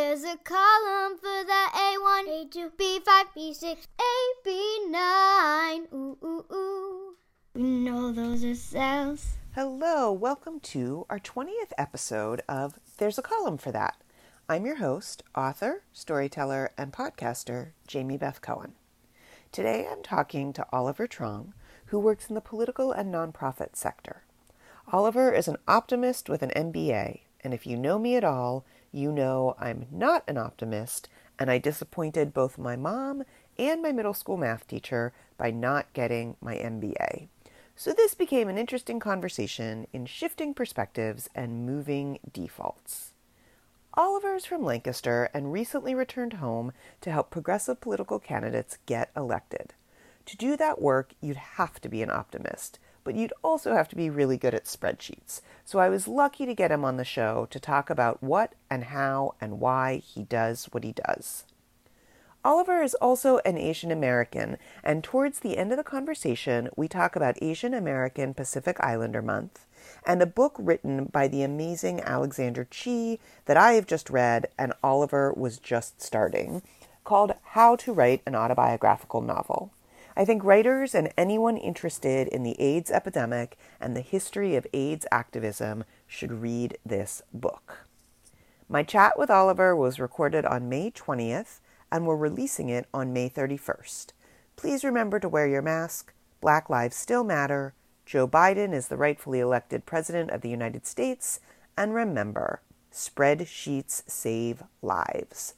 There's a column for the A1, A2, B5, B6, A, B9. Ooh, ooh, ooh. You know those are cells. Hello, welcome to our 20th episode of There's a Column for That. I'm your host, author, storyteller, and podcaster, Jamie Beth Cohen. Today I'm talking to Oliver Truong, who works in the political and nonprofit sector. Oliver is an optimist with an MBA, and if you know me at all, you know I'm not an optimist, and I disappointed both my mom and my middle school math teacher by not getting my MBA. So this became an interesting conversation in shifting perspectives and moving defaults. Oliver is from Lancaster and recently returned home to help progressive political candidates get elected. To do that work, you'd have to be an optimist but you'd also have to be really good at spreadsheets. So I was lucky to get him on the show to talk about what and how and why he does what he does. Oliver is also an Asian American, and towards the end of the conversation, we talk about Asian American Pacific Islander Month and a book written by the amazing Alexander Chee that I have just read and Oliver was just starting, called How to Write an Autobiographical Novel. I think writers and anyone interested in the AIDS epidemic and the history of AIDS activism should read this book. My chat with Oliver was recorded on May 20th, and we're releasing it on May 31st. Please remember to wear your mask. Black lives still matter. Joe Biden is the rightfully elected President of the United States. And remember, spreadsheets save lives.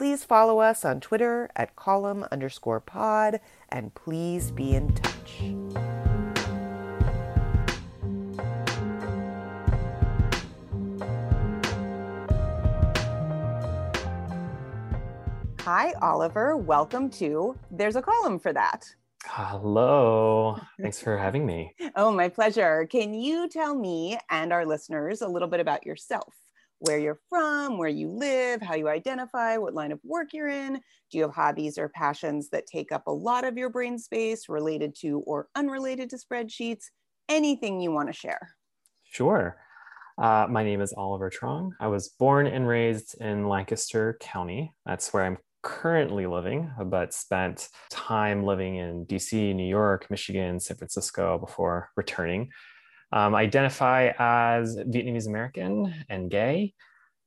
Please follow us on Twitter at column underscore pod and please be in touch. Hi, Oliver. Welcome to There's a Column for That. Hello. Thanks for having me. oh, my pleasure. Can you tell me and our listeners a little bit about yourself? Where you're from, where you live, how you identify, what line of work you're in. Do you have hobbies or passions that take up a lot of your brain space related to or unrelated to spreadsheets? Anything you want to share? Sure. Uh, my name is Oliver Truong. I was born and raised in Lancaster County. That's where I'm currently living, but spent time living in DC, New York, Michigan, San Francisco before returning. Um, identify as Vietnamese American and gay,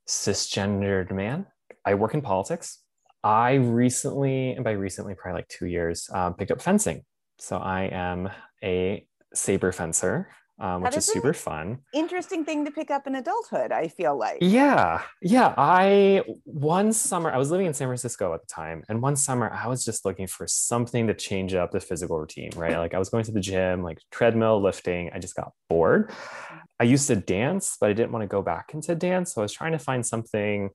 cisgendered man. I work in politics. I recently, and by recently, probably like two years, um, picked up fencing. So I am a saber fencer um, which is, is super fun. Interesting thing to pick up in adulthood, I feel like. Yeah. Yeah. I, one summer, I was living in San Francisco at the time. And one summer, I was just looking for something to change up the physical routine, right? Like I was going to the gym, like treadmill, lifting. I just got bored. I used to dance, but I didn't want to go back into dance. So I was trying to find something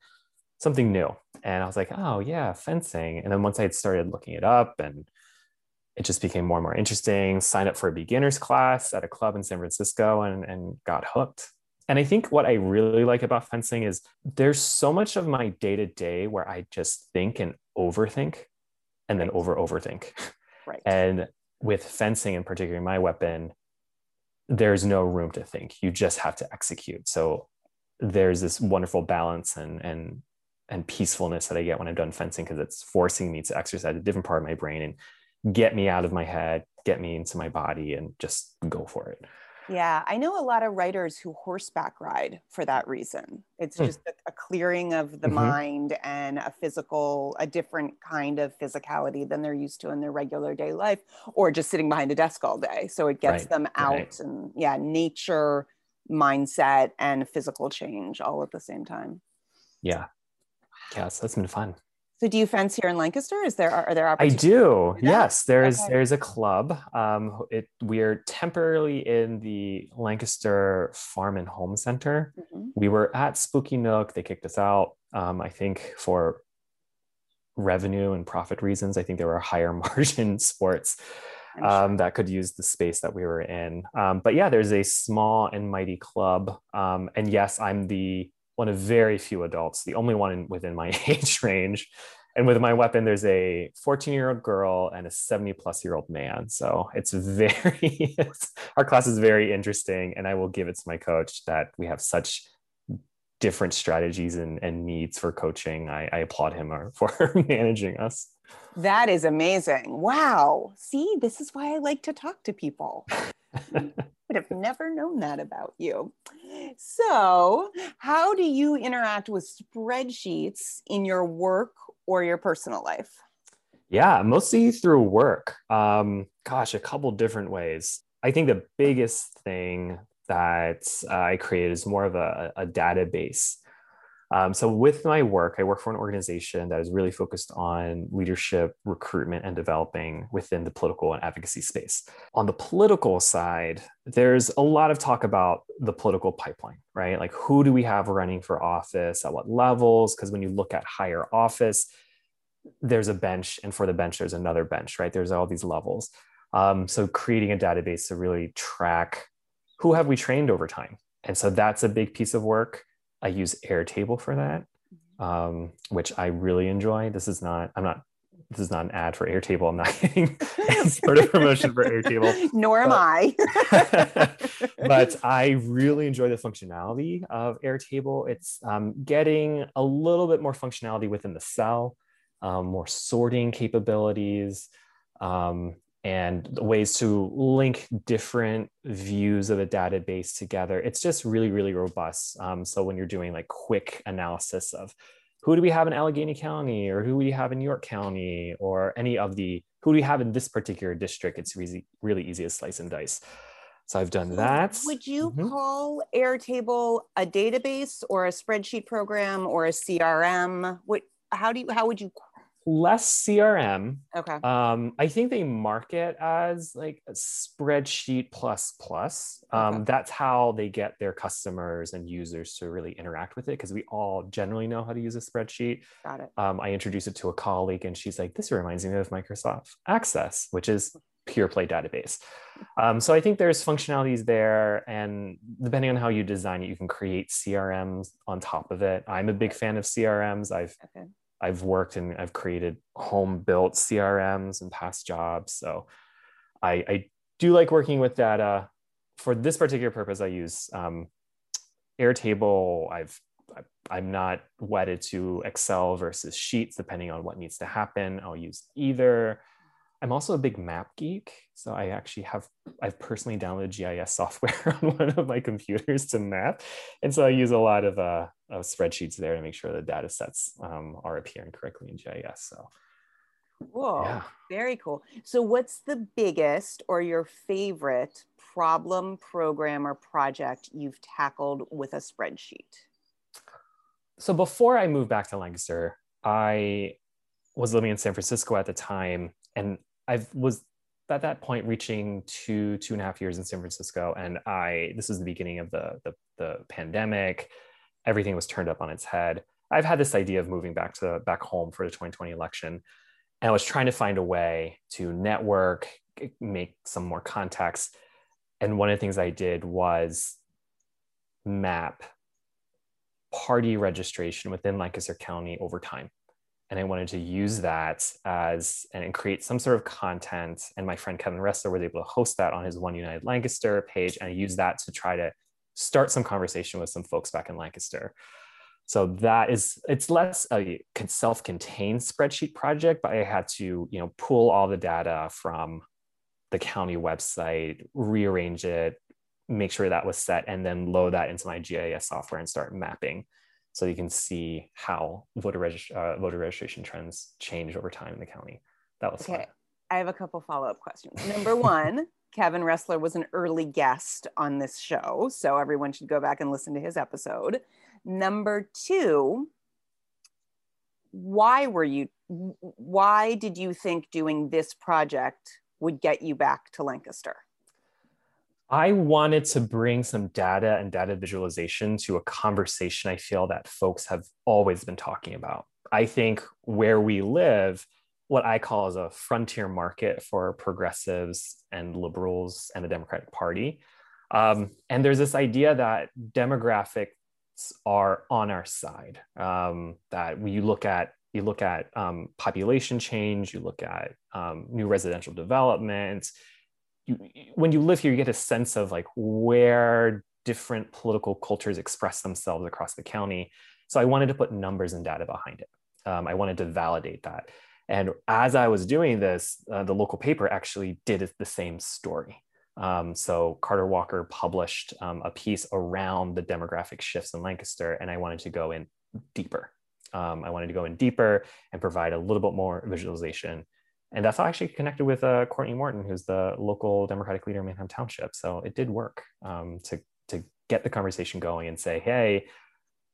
something new and i was like oh yeah fencing and then once i had started looking it up and it just became more and more interesting. Signed up for a beginner's class at a club in San Francisco and, and got hooked. And I think what I really like about fencing is there's so much of my day to day where I just think and overthink and then over overthink. Right. And with fencing, in particular, my weapon, there's no room to think. You just have to execute. So there's this wonderful balance and and and peacefulness that I get when I'm done fencing because it's forcing me to exercise a different part of my brain and get me out of my head, get me into my body, and just go for it. Yeah, I know a lot of writers who horseback ride for that reason. It's mm. just a, a, clearing of the mm-hmm. mind and a physical, a different kind of physicality than they're used to in their regular day life, or just sitting behind a desk all day. So it gets right. them out right. and, yeah, nature, mindset, and physical change all at the same time. Yeah. Yes, that's been fun. So do you fence here in Lancaster? Is there are there opportunities? I do. Yes, there's okay. there's a club. Um, it we're temporarily in the Lancaster Farm and Home Center. Mm-hmm. We were at Spooky Nook. They kicked us out. Um, I think for revenue and profit reasons. I think there were higher margin sports um, that could use the space that we were in. Um, but yeah, there's a small and mighty club. Um, and yes, I'm the one of very few adults, the only one in, within my age range. And with my weapon, there's a 14 year old girl and a 70 plus year old man. So it's very, it's, our class is very interesting. And I will give it to my coach that we have such different strategies and, and needs for coaching. I, I applaud him for managing us. That is amazing. Wow. See, this is why I like to talk to people. Would have never known that about you. So, how do you interact with spreadsheets in your work or your personal life? Yeah, mostly through work. Um, gosh, a couple different ways. I think the biggest thing that uh, I created is more of a, a database um, so, with my work, I work for an organization that is really focused on leadership, recruitment, and developing within the political and advocacy space. On the political side, there's a lot of talk about the political pipeline, right? Like, who do we have running for office at what levels? Because when you look at higher office, there's a bench, and for the bench, there's another bench, right? There's all these levels. Um, so, creating a database to really track who have we trained over time. And so that's a big piece of work. I use Airtable for that, mm-hmm. um, which I really enjoy. This is not, I'm not, this is not an ad for Airtable. I'm not getting sort of promotion for Airtable. Nor am I. but I really enjoy the functionality of Airtable. It's um, getting a little bit more functionality within the cell, um, more sorting capabilities. Um, and ways to link different views of a database together. It's just really, really robust. Um, so when you're doing like quick analysis of who do we have in Allegheny County or who do we have in York County or any of the who do we have in this particular district, it's really, really easy to slice and dice. So I've done that. Would you mm-hmm. call Airtable a database or a spreadsheet program or a CRM? What how do you how would you less CRM. Okay. Um, I think they market as like a spreadsheet plus plus. Um, okay. That's how they get their customers and users to really interact with it because we all generally know how to use a spreadsheet. Got it. Um, I introduced it to a colleague and she's like, "This reminds me of Microsoft Access, which is pure play database." Um, so I think there's functionalities there, and depending on how you design it, you can create CRMs on top of it. I'm a big fan of CRMs. I've okay I've worked and I've created home built CRMs and past jobs. So I, I do like working with data. For this particular purpose, I use um, Airtable. I've I'm not wedded to Excel versus Sheets, depending on what needs to happen. I'll use either. I'm also a big map geek. So I actually have, I've personally downloaded GIS software on one of my computers to map. And so I use a lot of, uh, of spreadsheets there to make sure the data sets um, are appearing correctly in GIS. So Whoa, yeah. very cool. So what's the biggest or your favorite problem, program, or project you've tackled with a spreadsheet? So before I moved back to Lancaster, I was living in San Francisco at the time and I was at that point reaching two two and a half years in San Francisco, and I this was the beginning of the the, the pandemic. Everything was turned up on its head. I've had this idea of moving back to back home for the 2020 election, and I was trying to find a way to network, make some more contacts. And one of the things I did was map party registration within Lancaster County over time and I wanted to use that as and create some sort of content. And my friend Kevin Ressler was able to host that on his One United Lancaster page, and I used that to try to start some conversation with some folks back in Lancaster. So that is it's less a self-contained spreadsheet project, but I had to you know pull all the data from the county website, rearrange it, make sure that was set, and then load that into my GIS software and start mapping so you can see how voter, uh, voter registration trends change over time in the county. That was okay. Fun. I have a couple follow up questions. Number one, Kevin Ressler was an early guest on this show, so everyone should go back and listen to his episode. Number two, why were you? Why did you think doing this project would get you back to Lancaster? I wanted to bring some data and data visualization to a conversation I feel that folks have always been talking about. I think where we live, what I call as a frontier market for progressives and liberals and the Democratic Party. Um, and there's this idea that demographics are on our side. Um, that you look at you look at um, population change, you look at um, new residential development, you, when you live here, you get a sense of like where different political cultures express themselves across the county. So I wanted to put numbers and data behind it. Um, I wanted to validate that. And as I was doing this, uh, the local paper actually did the same story. Um, so Carter Walker published um, a piece around the demographic shifts in Lancaster, and I wanted to go in deeper. Um, I wanted to go in deeper and provide a little bit more visualization. And that's how I actually connected with uh, Courtney Morton, who's the local Democratic leader in Manheim Township. So it did work um, to, to get the conversation going and say, hey,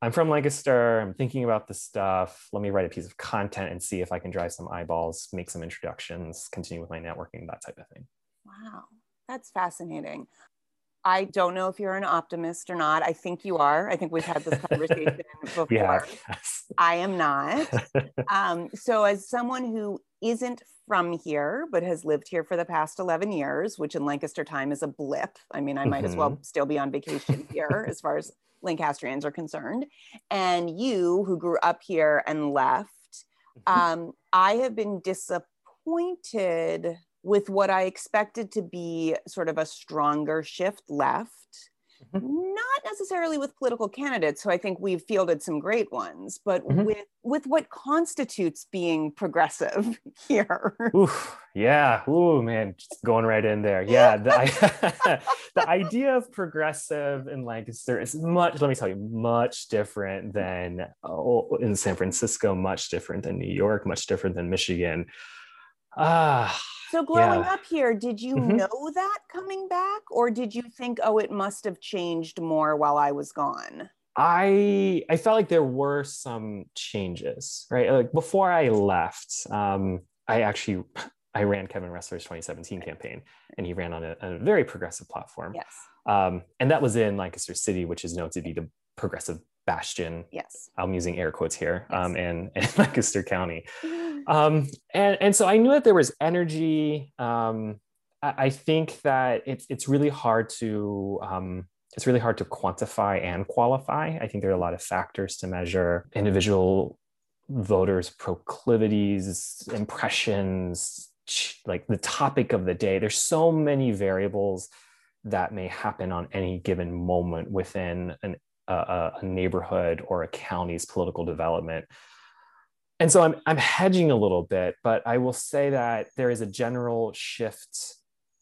I'm from Lancaster. I'm thinking about this stuff. Let me write a piece of content and see if I can drive some eyeballs, make some introductions, continue with my networking, that type of thing. Wow, that's fascinating. I don't know if you're an optimist or not. I think you are. I think we've had this conversation before. Yeah, yes. I am not. um, so, as someone who isn't from here, but has lived here for the past 11 years, which in Lancaster time is a blip. I mean, I might mm-hmm. as well mm-hmm. still be on vacation here as far as Lancastrians are concerned. And you, who grew up here and left, mm-hmm. um, I have been disappointed with what I expected to be sort of a stronger shift left. Not necessarily with political candidates who I think we've fielded some great ones, but mm-hmm. with with what constitutes being progressive here. Ooh, yeah. Ooh, man, just going right in there. Yeah, the, the idea of progressive in Lancaster is much. Let me tell you, much different than oh, in San Francisco, much different than New York, much different than Michigan. Ah, so growing yeah. up here, did you mm-hmm. know that coming back, or did you think, oh, it must have changed more while I was gone? I I felt like there were some changes, right? Like before I left, um, I actually I ran Kevin Ressler's 2017 campaign, and he ran on a, a very progressive platform. Yes. Um, and that was in Lancaster City, which is known to be the progressive bastion. Yes. I'm using air quotes here. Yes. Um, and, and Lancaster County. Um, and, and so I knew that there was energy. Um, I, I think that it's, it's really hard to, um, it's really hard to quantify and qualify. I think there are a lot of factors to measure individual voters' proclivities, impressions, like the topic of the day. There's so many variables that may happen on any given moment within an, a, a neighborhood or a county's political development and so I'm, I'm hedging a little bit, but I will say that there is a general shift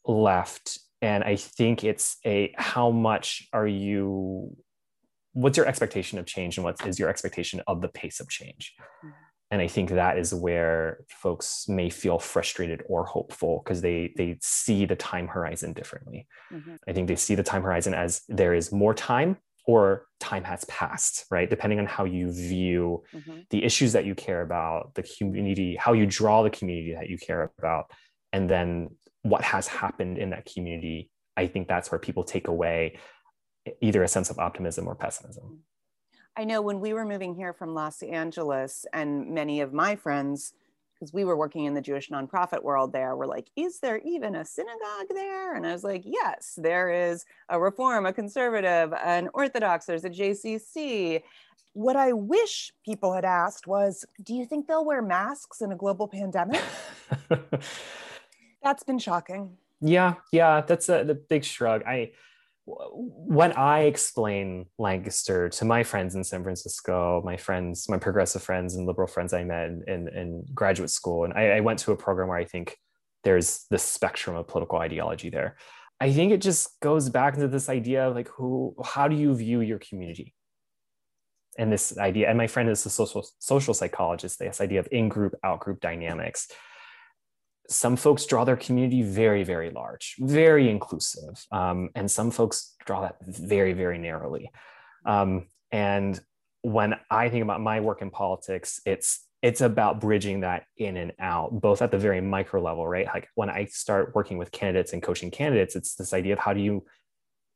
left. And I think it's a how much are you, what's your expectation of change and what is your expectation of the pace of change? And I think that is where folks may feel frustrated or hopeful because they they see the time horizon differently. Mm-hmm. I think they see the time horizon as there is more time or time has passed, right? Depending on how you view mm-hmm. the issues that you care about, the community, how you draw the community that you care about, and then what has happened in that community. I think that's where people take away either a sense of optimism or pessimism. I know when we were moving here from Los Angeles, and many of my friends because we were working in the Jewish nonprofit world there, we're like, is there even a synagogue there? And I was like, yes, there is a reform, a conservative, an Orthodox, there's a JCC. What I wish people had asked was, do you think they'll wear masks in a global pandemic? That's been shocking. Yeah, yeah, that's a the big shrug. I when I explain Lancaster to my friends in San Francisco, my friends, my progressive friends and liberal friends I met in, in, in graduate school, and I, I, went to a program where I think there's this spectrum of political ideology there. I think it just goes back to this idea of like who, how do you view your community? And this idea, and my friend is a social social psychologist. This idea of in group, out group dynamics some folks draw their community very, very large, very inclusive. Um, and some folks draw that very, very narrowly. Um, and when I think about my work in politics, it's it's about bridging that in and out, both at the very micro level, right? Like when I start working with candidates and coaching candidates, it's this idea of how do you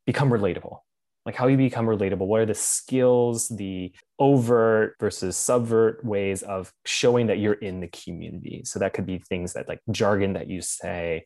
become relatable? Like how you become relatable. What are the skills the overt versus subvert ways of showing that you're in the community? So that could be things that like jargon that you say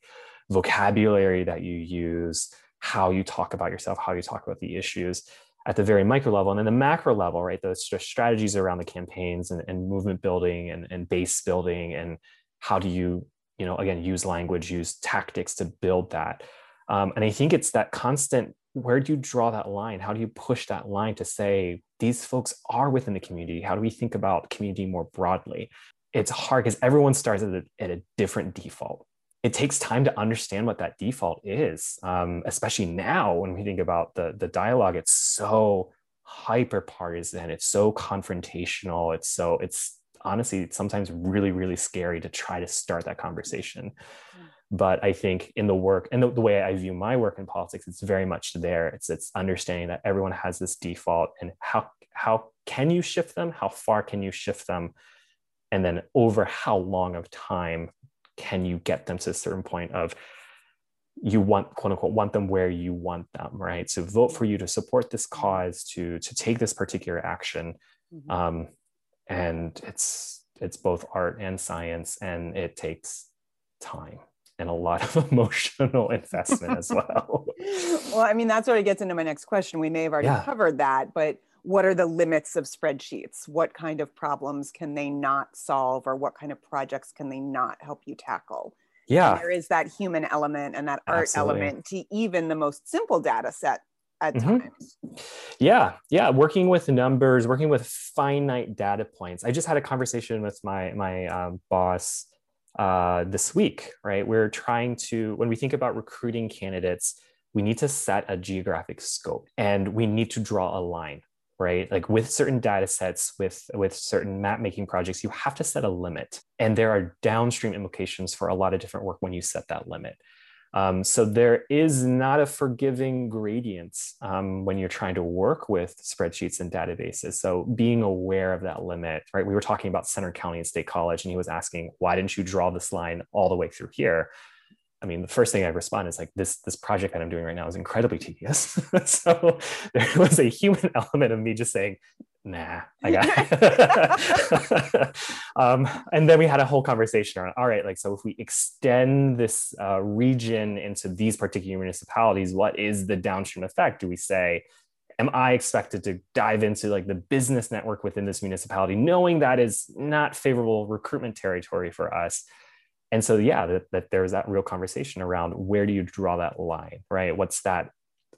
vocabulary that you use how you talk about yourself how you talk about the issues at the very micro level. And then the macro level right? The strategies around the campaigns and, and movement building and, and base building and how do you you know again use language use tactics to build that. Um, and i think it's that constant where do you draw that line? How do you push that line to say these folks are within the community? How do we think about community more broadly? It's hard because everyone starts at a, at a, different default. It takes time to understand what that default is, um, especially now when we think about the, the dialogue. It's so hyper partisan, it's so confrontational, it's so, it's honestly it's sometimes really, really scary to try to start that conversation. But i think in the work and the, the, way i view my work in politics it's very much there. It's it's understanding that everyone has this default and how how can you shift them? How far can you shift them? And then over how long of time can you get them to a certain point of you want quote unquote want them where you want them right? So vote for you to support this cause to to take this particular action. Mm-hmm. um, and it's it's both art and science and it takes time and a lot of emotional investment as well. well, I mean, that sort of gets into my next question. We may have already yeah. covered that, but what are the limits of spreadsheets? What kind of problems can they not solve, or what kind of projects can they not help you tackle? Yeah. And there is that human element and that art Absolutely. element to even the most simple data set at mm-hmm. times. Yeah, yeah. Working with numbers, working with finite data points. I just had a conversation with my my um, boss uh, this week, right? We're trying to, when we think about recruiting candidates, we need to set a geographic scope and we need to draw a line, right? Like with certain data sets, with, with certain map making projects, you have to set a limit. And there are downstream implications for a lot of different work when you set that limit. Um, so there is not a forgiving gradient um, when you're trying to work with spreadsheets and databases. So being aware of that limit, right? We were talking about Centre County and State College, and he was asking, why didn't you draw this line all the way through here? I mean, the first thing I respond is like this, this project that I'm doing right now is incredibly tedious. so there was a human element of me just saying, nah, I got um, and then we had a whole conversation around, all right, like, so if we extend this uh, region into these particular municipalities, what is the downstream effect? Do we say, am I expected to dive into like the business network within this municipality, knowing that is not favorable recruitment territory for us? And so, yeah, that, that there's that real conversation around where do you draw that line, right? What's that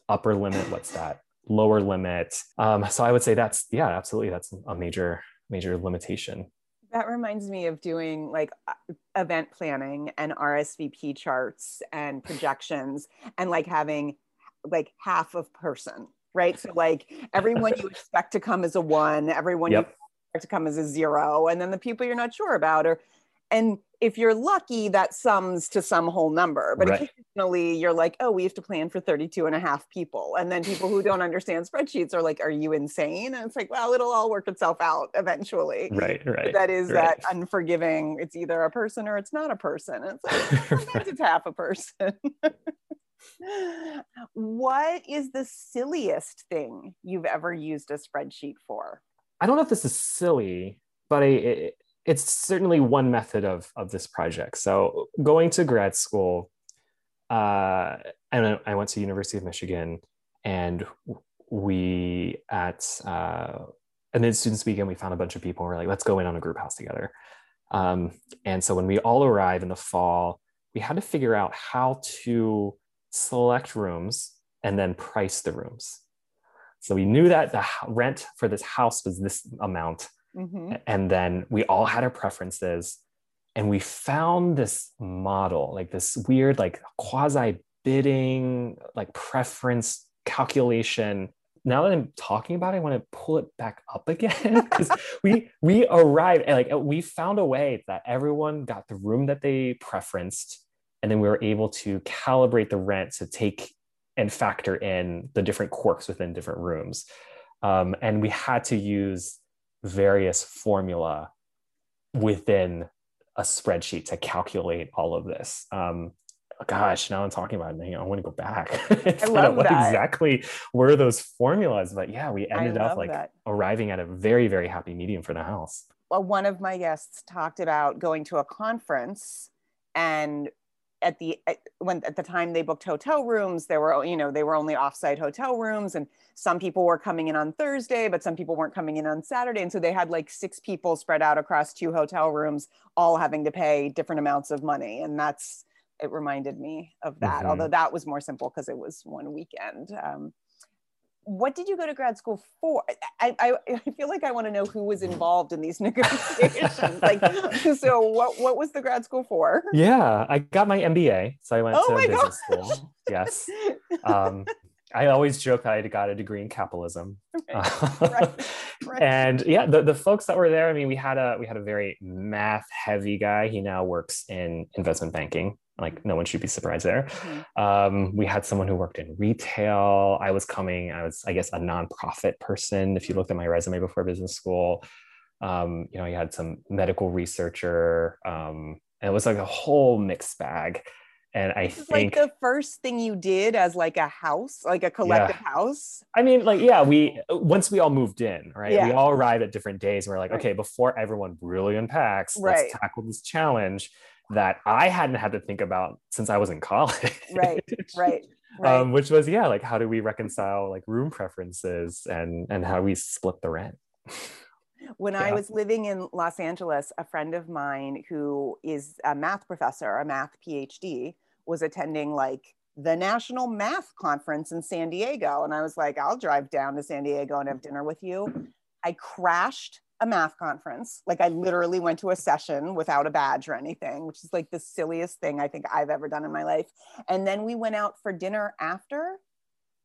upper limit? What's that lower limit. Um, so I would say that's yeah, absolutely, that's a major major limitation. That reminds me of doing like uh, event planning and RSVP charts and projections and like having like half of person, right? So like everyone you expect to come as a one, everyone yep. you expect to come as a zero, and then the people you're not sure about or and if you're lucky that sums to some whole number. But right. occasionally you're like oh we have to plan for 32 and a half people. And then people who don't understand spreadsheets are like are you insane? And it's like well it'll all work itself out eventually. Right right but that is right. that unforgiving it's either a person or it's not a person. And it's like sometimes it's half a person. What is the silliest thing you've ever used a spreadsheet for? I don't know if this is silly but I, it's certainly one method of of this project. So going to grad school, uh, and I went to University of Michigan, and we at uh, and then students weekend we found a bunch of people. and We're like, let's go in on a group house together. Um, and so when we all arrive in the fall, we had to figure out how to select rooms and then price the rooms. So we knew that the rent for this house was this amount Mm-hmm. And then we all had our preferences. And we found this model, like this weird, like quasi bidding, like preference calculation. Now that I'm talking about it, I want to pull it back up again because we we arrived like we found a way that everyone got the room that they preferenced, and then we were able to calibrate the rent to take and factor in the different quirks within different rooms. Um, and we had to use various formula within a spreadsheet to calculate all of this. Um, gosh, now I'm talking about it. I want to go back. I love what that. exactly were those formulas? But yeah, we ended up like that. arriving at a very, very happy medium for the house. Well, one of my guests talked about going to a conference and at the when at the time they booked hotel rooms there were you know they were only offsite hotel rooms and some people were coming in on thursday but some people weren't coming in on saturday and so they had like six people spread out across two hotel rooms all having to pay different amounts of money and that's it reminded me of that. Mhm. Although that was more simple because it was one weekend. Um, what did you go to grad school for? I, I, I feel like I want to know who was involved in these negotiations. like, so what, what was the grad school for? Yeah, I got my MBA, so I went Oh to business school. Yes. Um, I always joke that I got a degree in capitalism. right, right. And yeah, the, the folks that were there, I mean, we had a we had a very math heavy guy. He now works in investment banking. Like no one should be surprised there. Mhm. Um, we had someone who worked in retail. I was coming, I was, I guess, a nonprofit person. If you looked at my resume before business school, um, you know, you had some medical researcher. Um, and it was like a whole mixed bag. And I This is like think the first thing you did as like a house, like a collective house. I mean, like, yeah, we once we all moved in, right? We all arrived at different days. And we're like, Right. okay, before everyone really unpacks, Right. let's tackle this challenge that I hadn't had to think about since I was in college. Right, Right. Right. Um, which was yeah, like how do we reconcile like room preferences and and how we split the rent? when I was living in Los Angeles, a friend of mine who is a math professor, a math PhD, was attending like the National Math Conference in San Diego. And I was like, I'll drive down to San Diego and have dinner with you. I crashed a math conference. Like I literally went to a session without a badge or anything, which is like the silliest thing I think I've ever done in my life. And then we went out for dinner after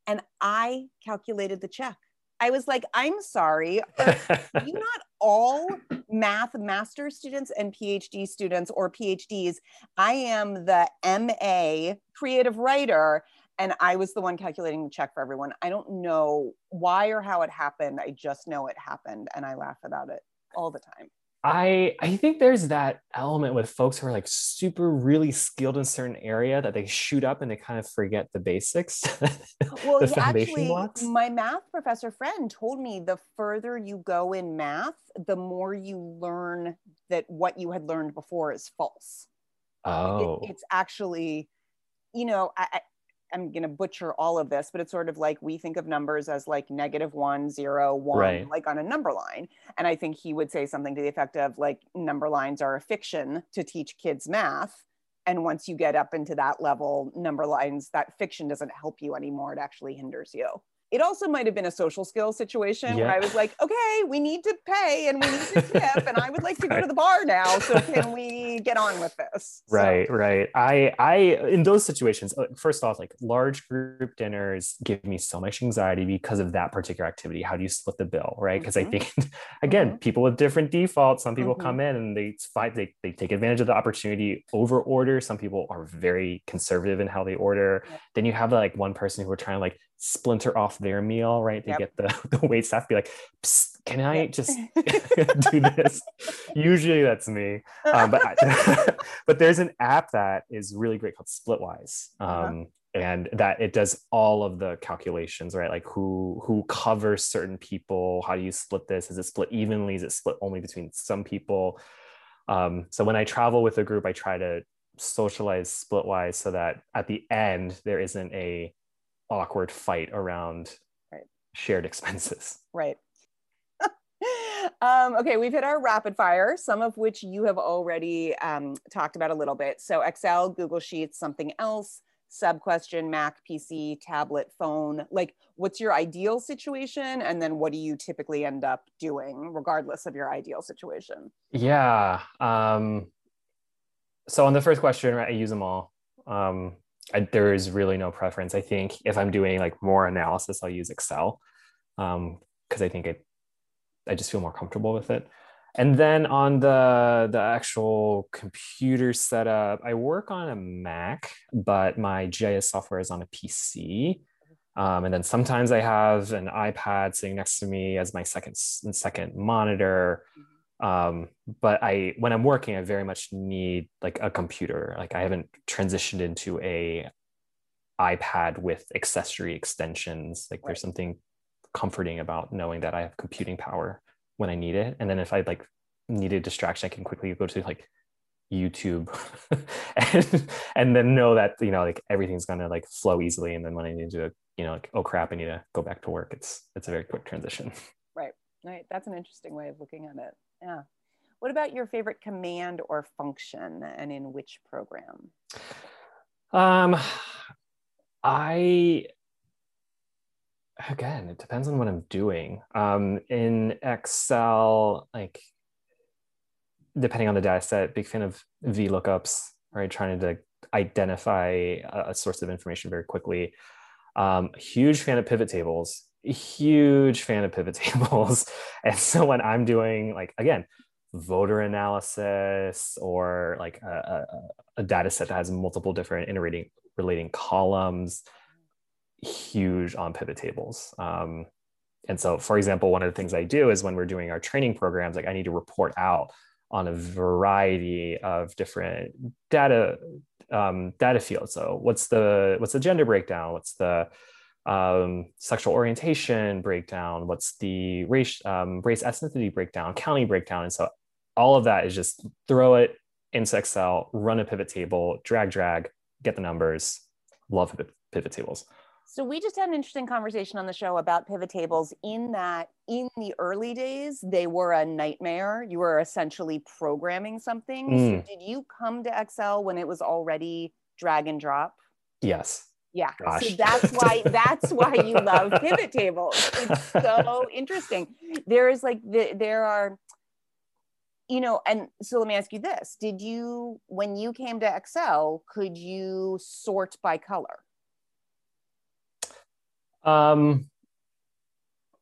and I calculated the check. I was like, I'm sorry. Are you not all math master students and PhD students or PhDs? I am the MA creative writer. And I was the one calculating the check for everyone. I don't know why or how it happened. I just know it happened. And I laugh about it all the time. I I think there's that element with folks who are like super really skilled in a certain area that they shoot up and they kind of forget the basics. Well, the actually, blocks. my math professor friend told me the further you go in math, the more you learn that what you had learned before is false. It- Oh, it's actually, you know, I, I, I'm going to butcher all of this, but it's sort of like we think of numbers as like negative one, zero, one, Right. like on a number line. And I think he would say something to the effect of like number lines are a fiction to teach kids math. And once you get up into that level, number lines, that fiction doesn't help you anymore. It actually hinders you. It also might have been a social skill situation where I was like, okay, we need to pay and we need to tip, and I would like to go to the bar now. So can we get on with this? So- right, right. I I in those situations, uh, first off, like large group dinners give me so much anxiety because of that particular activity. How do you split the bill, right? Because Mhm. I think again, people with different defaults. Some people Mhm. come in and they find they they take advantage of the opportunity, over order. Some people are very conservative in how they order. Yep. Then you have like one person who are trying to like splinter off their meal, right? They Yep. get the the wait staff be like, can I Yep. just do this? Usually that's me. Um, but but there's an app that is really great called Splitwise. Um, Uh-huh. and that it does all of the calculations right like who who covers certain people how do you split this is it split evenly is it split only between some people um, so when i travel with a group i try to socialize splitwise so that at the end there isn't a awkward fight around Right. shared expenses Right. um, okay, we've hit our rapid fire, some of which you have already um, talked about a little bit. So, Excel, Google Sheets, something else, sub question, Mac, PC, tablet, phone. Like, what's your ideal situation? And then what do you typically end up doing, regardless of your ideal situation? Yeah. Um, so on the first question, right, I use them all. Um, I, there is really no preference. I think if I'm doing like more analysis, I'll use Excel because I think it, I just feel more comfortable with it. And then on the the actual computer setup, I work on a Mac, but my GIS software is on a PC. Um, and then sometimes I have an iPad sitting next to me as my second second monitor um but i when i'm working i very much need like a computer like i haven't transitioned into a ipad with accessory extensions like there's something comforting about knowing that i have computing power when i need it and then if i like need a distraction i can quickly go to like youtube and and then know that you know like everything's gonna like flow easily and then when i need to you know like oh crap i need to go back to work it's it's a very quick transition Right. Right. That's an interesting way of looking at it. Yeah. What about your favorite command or function and in which program? Um, I again, it depends on what I'm doing. Um, in Excel, like depending on the data set, big fan of VLOOKUPs, right? Trying to identify a, a source of information very quickly. Um, huge fan of pivot tables, huge fan of pivot tables. and so when I'm doing like, again, voter analysis or like a, a, a data set that has multiple different interrelating relating columns, huge on pivot tables. Um, and so, for example, one of the things I do is when we're doing our training programs, like I need to report out on a variety of different data um, data fields. So, what's the what's the gender breakdown? What's the um, sexual orientation breakdown? What's the race um, race ethnicity breakdown? County breakdown? And so, all of that is just throw it into Excel, run a pivot table, drag drag, get the numbers. Love pivot, pivot tables. So we just had an interesting conversation on the show about pivot tables in that in the early days they were a nightmare. You were essentially programming something. Mm. So did you come to Excel when it was already drag and drop? Yes. Yeah. Gosh. So that's why that's why you love pivot tables. It's so interesting. There is like the, there are you know, and so let me ask you this. Did you when you came to Excel, could you sort by color? Um,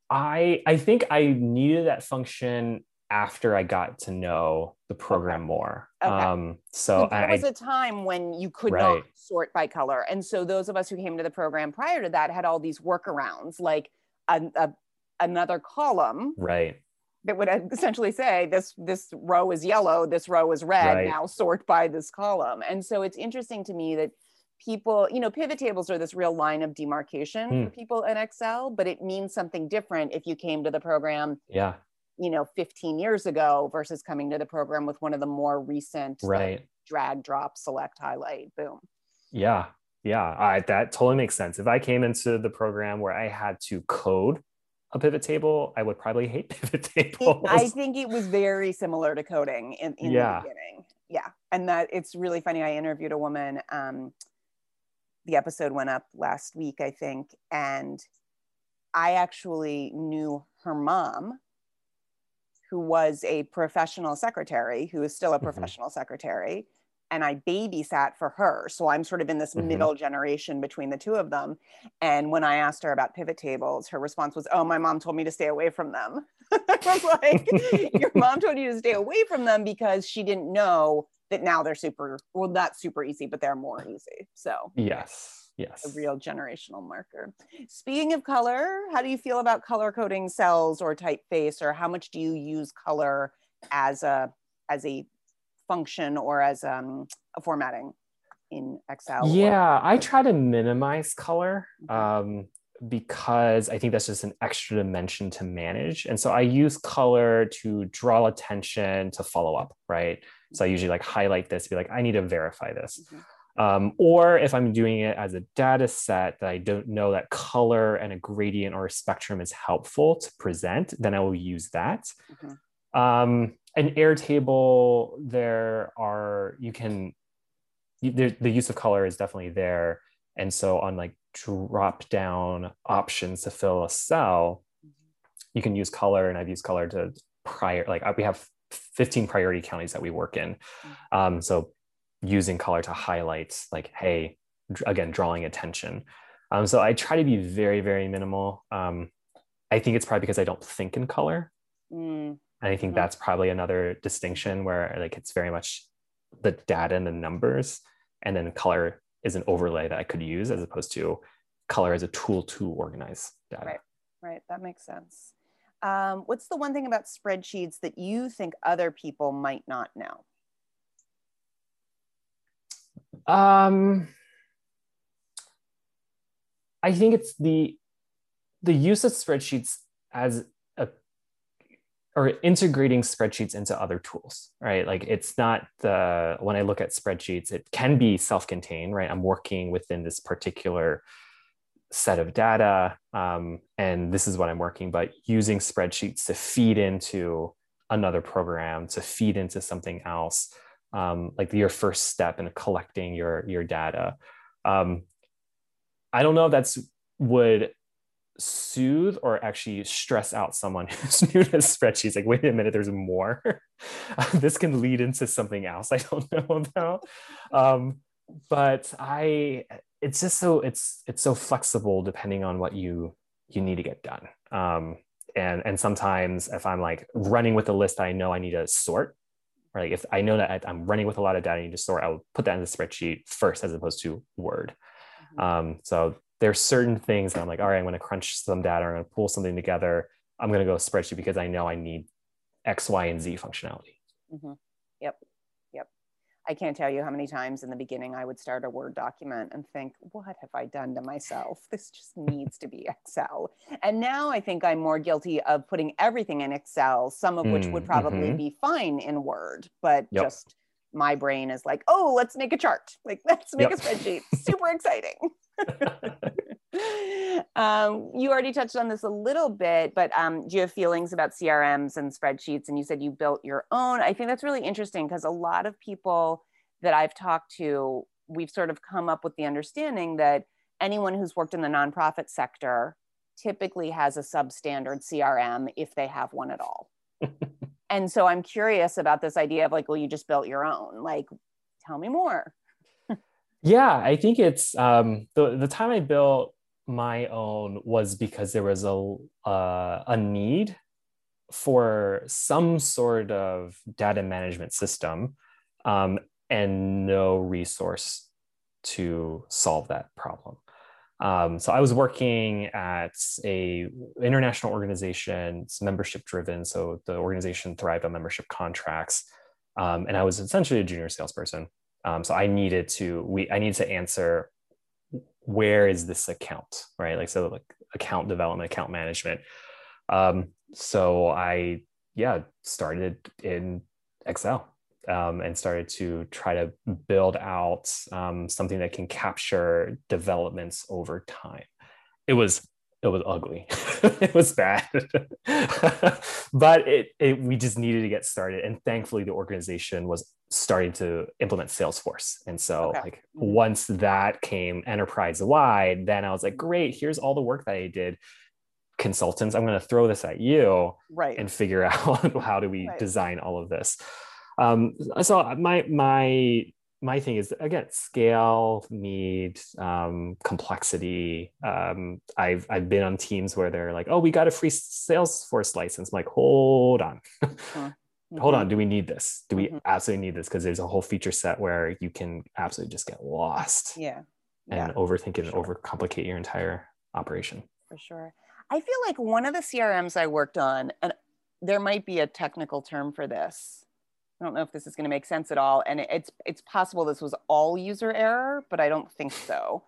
I I think I needed that function after I got to know the program okay. more. Okay. Um, so, so there I, was a time when you could right. not sort by color, and so those of us who came to the program prior to that had all these workarounds, like a, a another column, right, that would essentially say this this row is yellow, this row is red. Right. Now sort by this column, and so it's interesting to me that people, you know, pivot tables are this real line of demarcation mm. for people in Excel, but it means something different if you came to the program. Yeah. You know, 15 years ago versus coming to the program with one of the more recent right. Like, drag, drop, select, highlight, boom. Yeah. Yeah. I, that totally makes sense. If I came into the program where I had to code a pivot table, I would probably hate pivot tables. I think it was very similar to coding in, in yeah. the beginning. Yeah. And that it's really funny. I interviewed a woman um, the episode went up last week, I think, and I actually knew her mom, who was a professional secretary, who is still a mm-hmm. professional mm-hmm. secretary, and I babysat for her. So I'm sort of in this mm-hmm. middle generation between the two of them. And when I asked her about pivot tables, her response was, "Oh, my mom told me to stay away from them." I was like, "Your mom told you to stay away from them because she didn't know that now they're super well not super easy but they're more easy so yes yes a real generational marker speaking of color how do you feel about color coding cells or typeface or how much do you use color as a as a function or as um, a formatting in excel yeah i try to minimize color um, because I think that's just an extra dimension to manage. And so I use color to draw attention to follow up, right? So I usually like highlight this, be like, I need to verify this. Mm-hmm. Um, or if I'm doing it as a data set that I don't know that color and a gradient or a spectrum is helpful to present, then I will use that. Mm-hmm. Um, an Airtable, there are, you can, the, the use of color is definitely there. And so on like drop down options to fill a cell, mm-hmm. you can use color. And I've used color to prior, like we have 15 priority counties that we work in. Mm-hmm. Um, so using color to highlight, like, hey, again, drawing attention. Um, so I try to be very, very minimal. Um, I think it's probably because I don't think in color. Mm. And I think mm-hmm. that's probably another distinction where like it's very much the data and the numbers, and then color is an overlay that I could use as opposed to color as a tool to organize data. Right, right. That makes sense. Um, what's the one thing about spreadsheets that you think other people might not know? Um, I think it's the the use of spreadsheets as a or integrating spreadsheets into other tools, right? Like it's not the when I look at spreadsheets, it can be self-contained, right? I'm working within this particular set of data um, and this is what i'm working but using spreadsheets to feed into another program to feed into something else um, like your first step in collecting your your data Um, I don't know if that's would soothe or actually stress out someone who's new to spreadsheets. Like, wait a minute, there's more. this can lead into something else I don't know about. Um, but I, it's just so it's it's so flexible depending on what you you need to get done. Um, and and sometimes if I'm like running with a list I know I need to sort, or like if I know that I'm running with a lot of data I need to sort, I'll put that in the spreadsheet first as opposed to Word. Mm-hmm. Um, so there's certain things that I'm like, all right, I'm going to crunch some data, I'm going to pull something together. I'm going to go spreadsheet because I know I need X, Y, and Z functionality. Mm-hmm. Yep. I can't tell you how many times in the beginning I would start a Word document and think, what have I done to myself? This just needs to be Excel. And now I think I'm more guilty of putting everything in Excel, some of which would mm, probably mm-hmm. be fine in Word, but yep. just my brain is like, oh, let's make a chart. Like, let's make yep. a spreadsheet. Super exciting. um, you already touched on this a little bit, but um, do you have feelings about CRMs and spreadsheets? And you said you built your own. I think that's really interesting because a lot of people that I've talked to, we've sort of come up with the understanding that anyone who's worked in the nonprofit sector typically has a substandard CRM if they have one at all. and so I'm curious about this idea of like, well, you just built your own. Like, tell me more. Yeah, I think it's um, the the time I built my own was because there was a uh, a need for some sort of data management system um, and no resource to solve that problem. Um, so I was working at a international organization. It's membership driven, so the organization thrived on membership contracts, um, and I was essentially a junior salesperson. Um, so I needed to we I needed to answer where is this account right like so like account development account management. Um, so I yeah started in Excel um, and started to try to build out um, something that can capture developments over time. It was it was ugly. it was bad, but it, it we just needed to get started. And thankfully, the organization was starting to implement Salesforce. And so, okay. like once that came enterprise wide, then I was like, great, here's all the work that I did. Consultants, I'm going to throw this at you, right, and figure out how do we right. design all of this. Um, so my my my thing is again scale need um, complexity. Um, i've i've been on teams where they're like oh we got a free salesforce license. I'm like hold on. Mm-hmm. hold on. Do we need this? Do we mm-hmm. absolutely need this? Because there's a whole feature set where you can absolutely just get lost yeah. and yeah, overthink it sure. and overcomplicate your entire operation. For sure. I feel like one of the crms i worked on and there might be a technical term for this I don't know if this is going to make sense at all. And it's it's possible this was all user error, but I don't think so.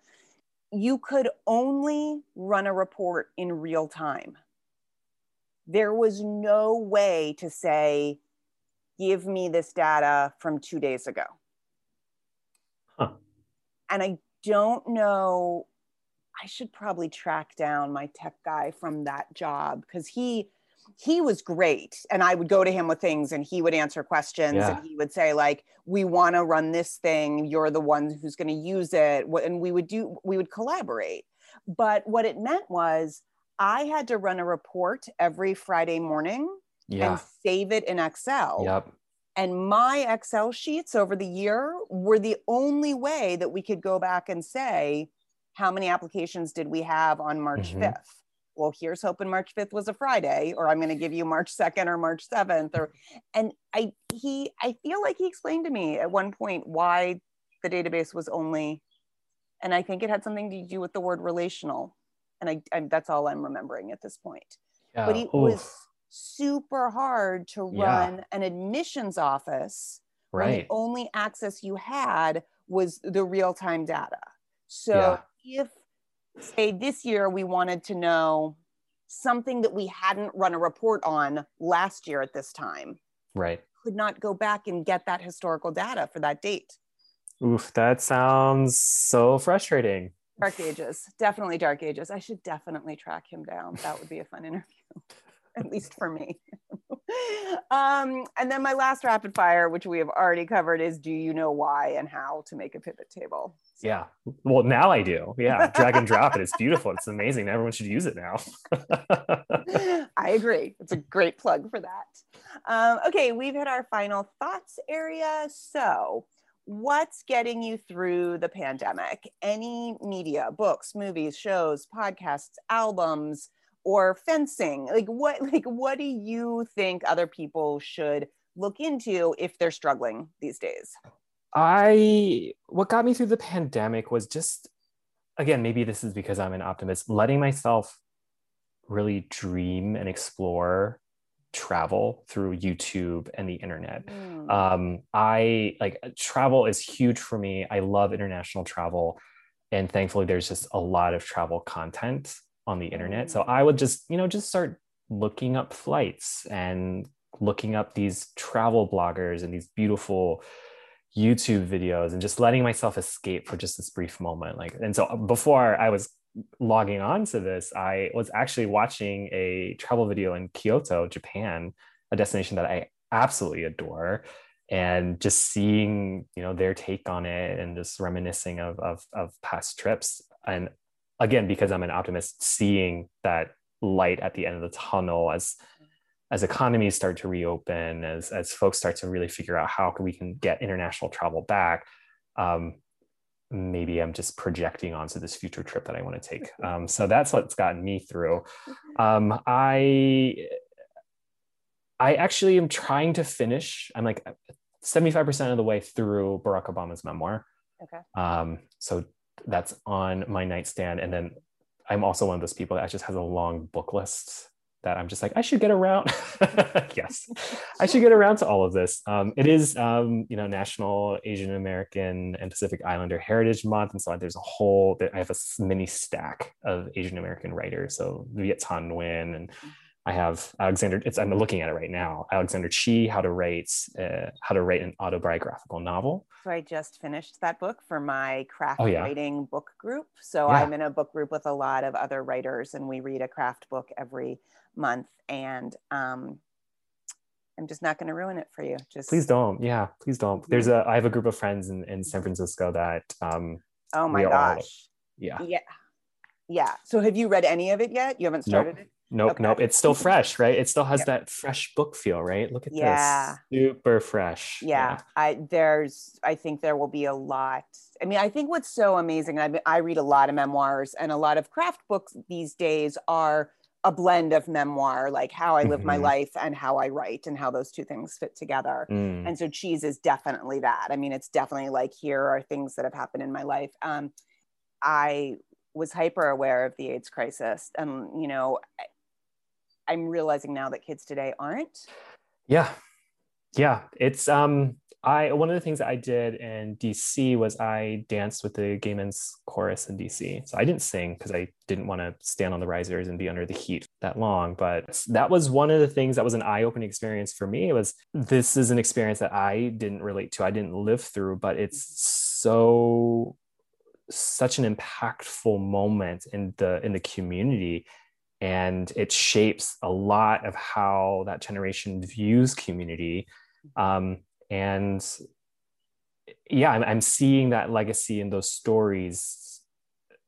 You could only run a report in real time. There was no way to say, give me this data from two days ago. Huh. And I don't know, I should probably track down my tech guy from that job because he he was great and i would go to him with things and he would answer questions yeah. and he would say like we want to run this thing you're the one who's going to use it and we would do we would collaborate but what it meant was i had to run a report every friday morning yeah. and save it in excel yep. and my excel sheets over the year were the only way that we could go back and say how many applications did we have on march mm-hmm. 5th well here's hoping march 5th was a friday or i'm going to give you march 2nd or march 7th or and i he i feel like he explained to me at one point why the database was only and i think it had something to do with the word relational and i, I that's all i'm remembering at this point yeah. but it Oof. was super hard to run yeah. an admissions office right. when the only access you had was the real-time data so yeah. if say this year we wanted to know something that we hadn't run a report on last year at this time. Right. Could not go back and get that historical data for that date. Oof, that sounds so frustrating. Dark ages, definitely dark ages. I should definitely track him down. That would be a fun interview, at least for me. um, and then my last rapid fire, which we have already covered, is do you know why and how to make a pivot table? Yeah. Well, now I do. Yeah. Drag and drop it. It's beautiful. It's amazing. Everyone should use it now. I agree. It's a great plug for that. Um, okay. We've hit our final thoughts area. So, what's getting you through the pandemic? Any media, books, movies, shows, podcasts, albums, or fencing? Like what like what do you think other people should look into if they're struggling these days? I what got me through the pandemic was just again, maybe this is because I'm an optimist, letting myself really dream and explore travel through YouTube and the internet. Mm. Um, I like travel is huge for me. I love international travel. And thankfully, there's just a lot of travel content on the internet. So mm. I would just, you know, just start looking up flights and looking up these travel bloggers and these beautiful YouTube videos and just letting myself escape for just this brief moment. Like, and so uh, before I was logging on to this, I was actually watching a travel video in Kyoto, Japan, a destination that I absolutely adore. And just seeing, you know, their take on it and just reminiscing of, of, of past trips. And again, because I'm an optimist, seeing that light at the end of the tunnel as as economies start to reopen, as as folks start to really figure out how we can get international travel back, um, maybe I'm just projecting onto this future trip that I want to take. Um, so that's what's gotten me through. Um, I I actually am trying to finish. I'm like 75% of the way through Barack Obama's memoir. Okay. Um, so that's on my nightstand, and then I'm also one of those people that just has a long book list that I'm just like, I should get around. yes, I should get around to all of this. Um, it is, um, you know, National Asian American and Pacific Islander Heritage Month. And so there's a whole, I have a mini stack of Asian American writers. So Viet Thanh Nguyen and I have Alexander, it's, I'm looking at it right now. Alexander Chee, how to write, uh, how to write an autobiographical novel. So I just finished that book for my craft oh, yeah. writing book group. So yeah. I'm in a book group with a lot of other writers and we read a craft book every month and um, I'm just not going to ruin it for you. Just please don't. Yeah, please don't. There's a I have a group of friends in, in San Francisco that um Oh my gosh. All, yeah. Yeah. Yeah. So have you read any of it yet? You haven't started nope. it? Nope, okay. nope. It's still fresh, right? It still has yep. that fresh book feel, right? Look at yeah. this. Super fresh. Yeah. yeah. I there's I think there will be a lot. I mean, I think what's so amazing, I I read a lot of memoirs and a lot of craft books these days are a blend of memoir, like how I live mm-hmm. my life and how I write and how those two things fit together. Mm. And so Chee's is definitely that. I mean, it's definitely like here are things that have happened in my life. Um, I was hyper aware of the AIDS crisis, and you know, I'm realizing now that kids today aren't. Yeah, yeah, it's um I one of the things that I did in DC was I danced with the gay men's chorus in DC. So I didn't sing because I didn't want to stand on the risers and be under the heat that long. But that was one of the things that was an eye-opening experience for me. It was this is an experience that I didn't relate to, I didn't live through, but it's so such an impactful moment in the in the community and it shapes a lot of how that generation views community um, and yeah I'm, I'm seeing that legacy in those stories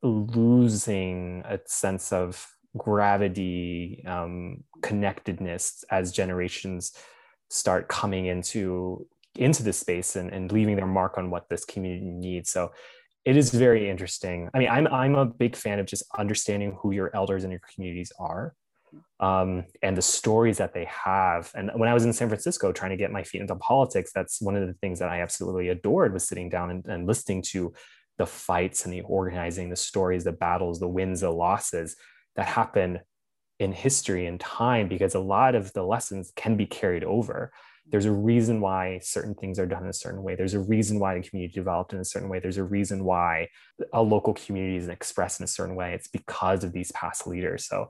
losing a sense of gravity um, connectedness as generations start coming into into this space and, and leaving their mark on what this community needs. So it is very interesting. I mean i'm i'm a big fan of just understanding who your elders in your communities are um, and the stories that they have. And when I was in San Francisco trying to get my feet into politics, that's one of the things that I absolutely adored was sitting down and, and listening to the fights and the organizing, the stories, the battles, the wins, the losses that happen in history and time, because a lot of the lessons can be carried over. There's a reason why certain things are done in a certain way. There's a reason why the community developed in a certain way. There's a reason why a local community is expressed in a certain way. It's because of these past leaders. So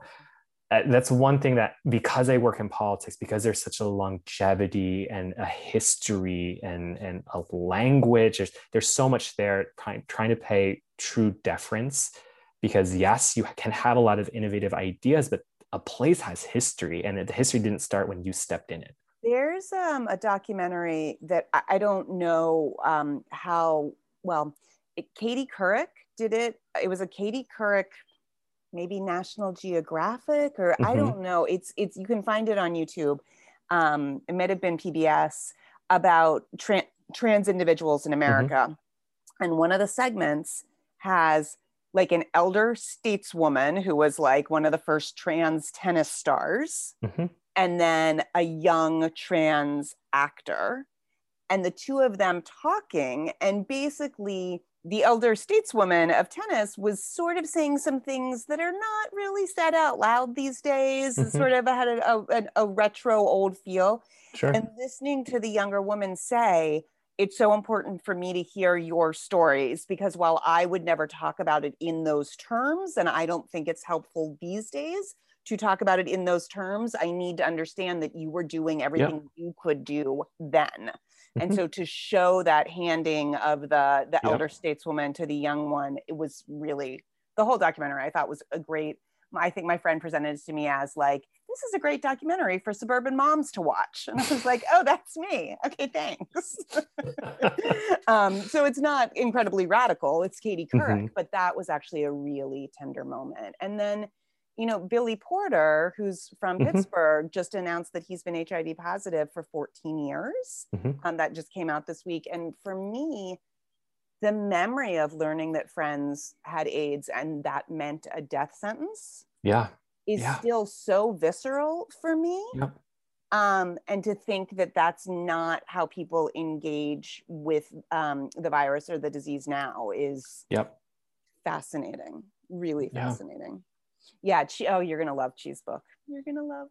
that's one thing that because I work in politics, because there's such a longevity and a history and, and a language, there's, there's so much there trying, trying to pay true deference. Because yes, you can have a lot of innovative ideas, but a place has history, and the history didn't start when you stepped in it. There's um, a documentary that I, don't know um, how well it, Katie Couric did it. It was a Katie Couric, maybe National Geographic, or mm-hmm. I don't know. It's it's you can find it on YouTube. Um, it might have been PBS about tra- trans individuals in America, mm-hmm. and one of the segments has like an elder stateswoman who was like one of the first trans tennis stars, mm-hmm. and then a young trans actor, and the two of them talking, and basically the elder stateswoman of tennis was sort of saying some things that are not really said out loud these days. Mm-hmm. Sort of had a, a, a, retro old feel. Sure. And listening to the younger woman say, it's so important for me to hear your stories because while I would never talk about it in those terms, and I don't think it's helpful these days to talk about it in those terms, I need to understand that you were doing everything yep. you could do then and mm-hmm. so to show that handing of the the elder stateswoman to the young one it was really the whole documentary i thought was a great i think my friend presented it to me as like this is a great documentary for suburban moms to watch. And i was like oh that's me. Okay thanks. Um, so it's not incredibly radical it's katie couric mm-hmm. but that was actually a really tender moment. And then you know, Billy Porter, who's from mm-hmm. Pittsburgh, just announced that he's been HIV positive for 14 years. Mm-hmm. Um, that just came out this week. And for me, the memory of learning that friends had AIDS and that meant a death sentence. Yeah. Is yeah. still so visceral for me. Yep. Um, and to think that that's not how people engage with um, the virus or the disease now is yep. fascinating, really fascinating yeah che- oh you're gonna love Chee's book you're gonna love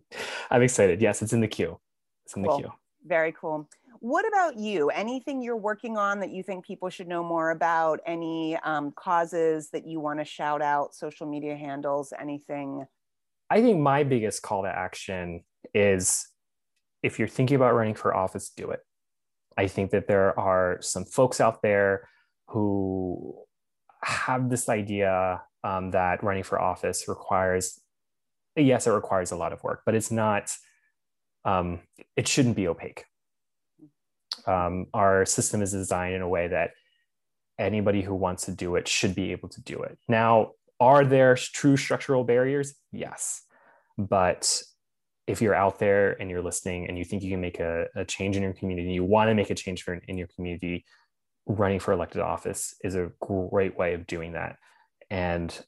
i'm excited. Yes it's in the queue. It's in cool. the queue. Very cool. What about you? Anything you're working on that you think people should know more about? Any um, causes that you want to shout out? Social media handles? Anything? I think my biggest call to action is if you're thinking about running for office do it. I think that there are some folks out there who have this idea um, that running for office requires yes it requires a lot of work but it's not um, it shouldn't be opaque. Um, our system is designed in a way that anybody who wants to do it should be able to do it. Now are there true structural barriers? Yes. But if you're out there and you're listening and you think you can make a, a change in your community you want to make a change for, in your community running for elected office is a great way of doing that and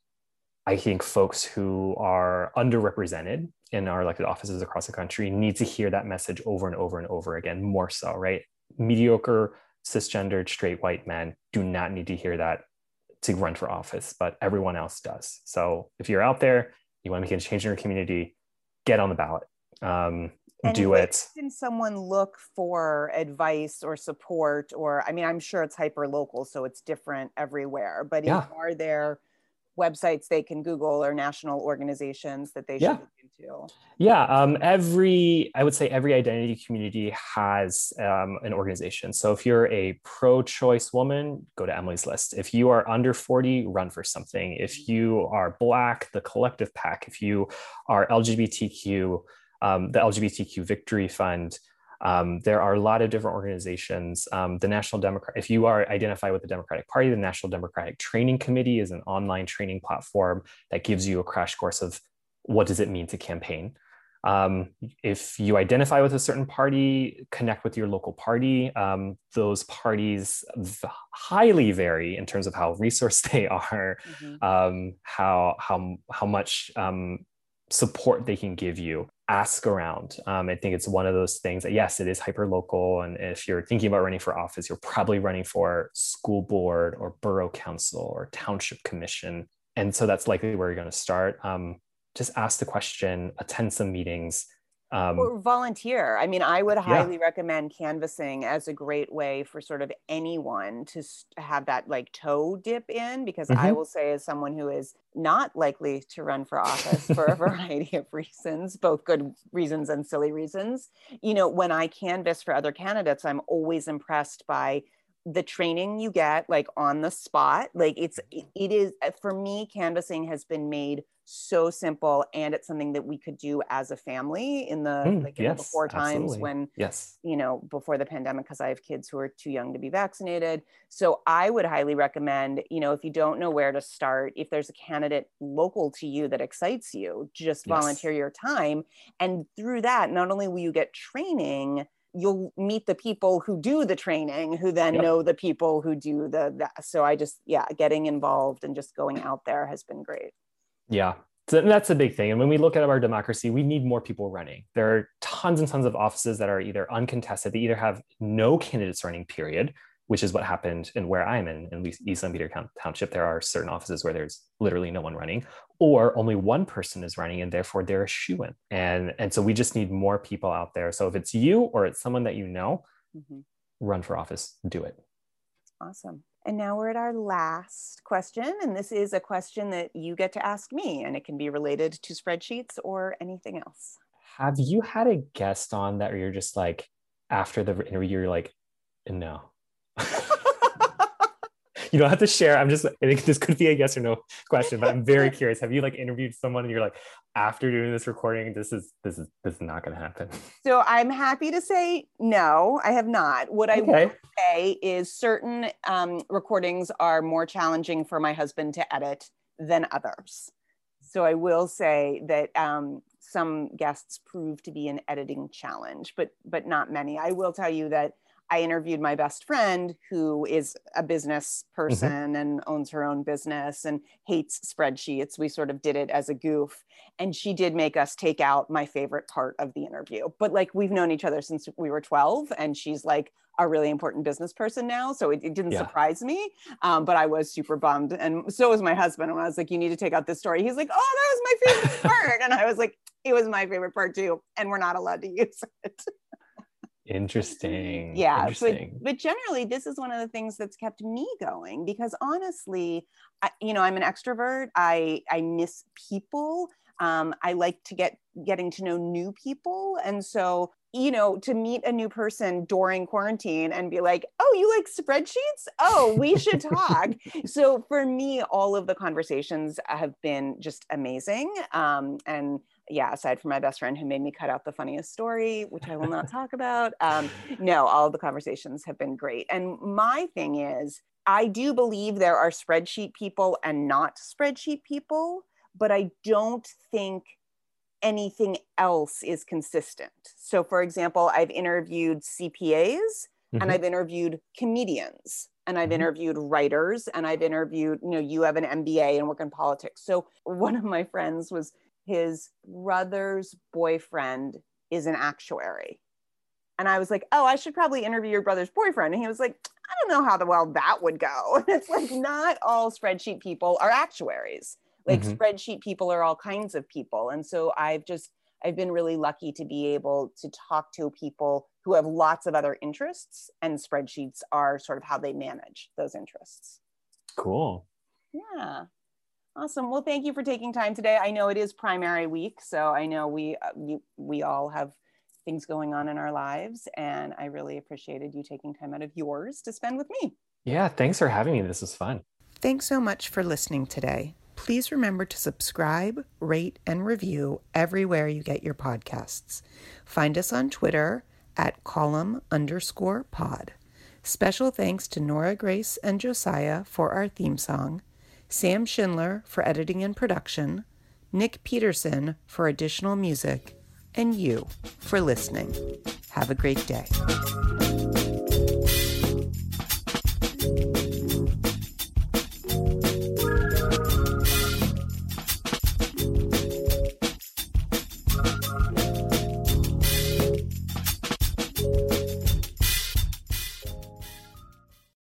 I think folks who are underrepresented in our elected offices across the country need to hear that message over and over and over again, more so, right? Mediocre, cisgendered, straight white men do not need to hear that to run for office, but everyone else does. So if you're out there, you want to make a change in your community, get on the ballot. Um, and do it. Can someone look for advice or support? Or, I mean, I'm sure it's hyper local, so it's different everywhere, but yeah. are there websites they can Google or national organizations that they should yeah. look into? Yeah, um, every I would say every identity community has um, an organization. So if you're a pro-choice woman, go to Emily's List. If you are under 40, run for something. If mm-hmm. you are Black, the Collective PAC. If you are LGBTQ, um, the LGBTQ Victory Fund. Um, there are a lot of different organizations. Um, the National Democrat, if you are identified with the Democratic Party, the National Democratic Training Committee is an online training platform that gives you a crash course of what does it mean to campaign. Um, if you identify with a certain party, connect with your local party. Um, those parties highly vary in terms of how resourced they are, mm-hmm. Um, how how how much um, support they can give you ask around. Um, I think it's one of those things that, yes, it is hyper local. And if you're thinking about running for office, you're probably running for school board or borough council or township commission. And so that's likely where you're going to start. Um, just ask the question, attend some meetings, um, or volunteer. I mean, I would highly yeah. recommend canvassing as a great way for sort of anyone to have that like toe dip in, because mm-hmm. I will say, as someone who is not likely to run for office for a variety of reasons, both good reasons and silly reasons, you know, when I canvass for other candidates, I'm always impressed by the training you get like on the spot like it's it is for me canvassing has been made so simple and it's something that we could do as a family in the mm, like yes, before times absolutely. when yes you know before the pandemic because i have kids who are too young to be vaccinated so i would highly recommend you know if you don't know where to start if there's a candidate local to you that excites you just volunteer yes. your time and through that not only will you get training you'll meet the people who do the training who then yep. know the people who do the, the so i just yeah getting involved and just going out there has been great. Yeah. So that's a big thing. And when we look at our democracy we need more people running. There are tons and tons of offices that are either uncontested they either have no candidates running period which is what happened in where I'm in, in East Lampeter Township. There are certain offices where there's literally no one running, or only one person is running, and therefore they're a shoe in. And, and so we just need more people out there. So if it's you or it's someone that you know, mm-hmm. run for office, do it. Awesome. And now we're at our last question. And this is a question that you get to ask me, and it can be related to spreadsheets or anything else. Have you had a guest on that you're just like, after the interview, you're like, no, you don't have to share. I'm just, I think this could be a yes or no question, but I'm very curious. Have you like interviewed someone and you're like, after doing this recording, this is, this is, this is not going to happen? So I'm happy to say no, I have not. What I okay. will say is certain um, recordings are more challenging for my husband to edit than others. So I will say that um, some guests prove to be an editing challenge, but but not many. I will tell you that I interviewed my best friend who is a business mm-hmm. person mm-hmm. and owns her own business and hates spreadsheets. We sort of did it as a goof. And she did make us take out my favorite part of the interview. But like we've known each other since we were 12, and she's like a really important business person now. So it, it didn't yeah. surprise me. Um, but I was super bummed. And so was my husband. And I was like, you need to take out this story. He's like, oh, that was my favorite part. and I was like, it was my favorite part too. And we're not allowed to use it. Interesting. Yeah. Interesting. But, but generally, this is one of the things that's kept me going because honestly, I, you know, I'm an extrovert. I, I miss people. Um, I like to get getting to know new people. And so, you know, to meet a new person during quarantine and be like, oh, you like spreadsheets? Oh, we should talk. so for me, all of the conversations have been just amazing. Um, and yeah, aside from my best friend who made me cut out the funniest story, which I will not talk about, um, no, all the conversations have been great. And my thing is, I do believe there are spreadsheet people and not spreadsheet people, but I don't think anything else is consistent. So, for example, I've interviewed CPAs mm-hmm. and I've interviewed comedians and I've mm-hmm. interviewed writers and I've interviewed, you know, you have an MBA and work in politics. So, one of my friends was his brother's boyfriend is an actuary. And I was like, oh, I should probably interview your brother's boyfriend. And he was like, I don't know how the well that would go. And it's like, not all spreadsheet people are actuaries. Like mm-hmm. spreadsheet people are all kinds of people. And so I've just, I've been really lucky to be able to talk to people who have lots of other interests, and spreadsheets are sort of how they manage those interests. Cool. Yeah. Awesome. Well, thank you for taking time today. I know it is primary week, so I know we uh, we, we all have things going on in our lives, and I really appreciated you taking time out of yours to spend with me. Yeah, thanks for having me. This was fun. Thanks so much for listening today. Please remember to subscribe, rate, and review everywhere you get your podcasts. Find us on Twitter at column underscore pod. Special thanks to Nora Grace and Josiah for our theme song. Sam Schindler for editing and production, Nick Peterson for additional music, and you for listening. Have a great day.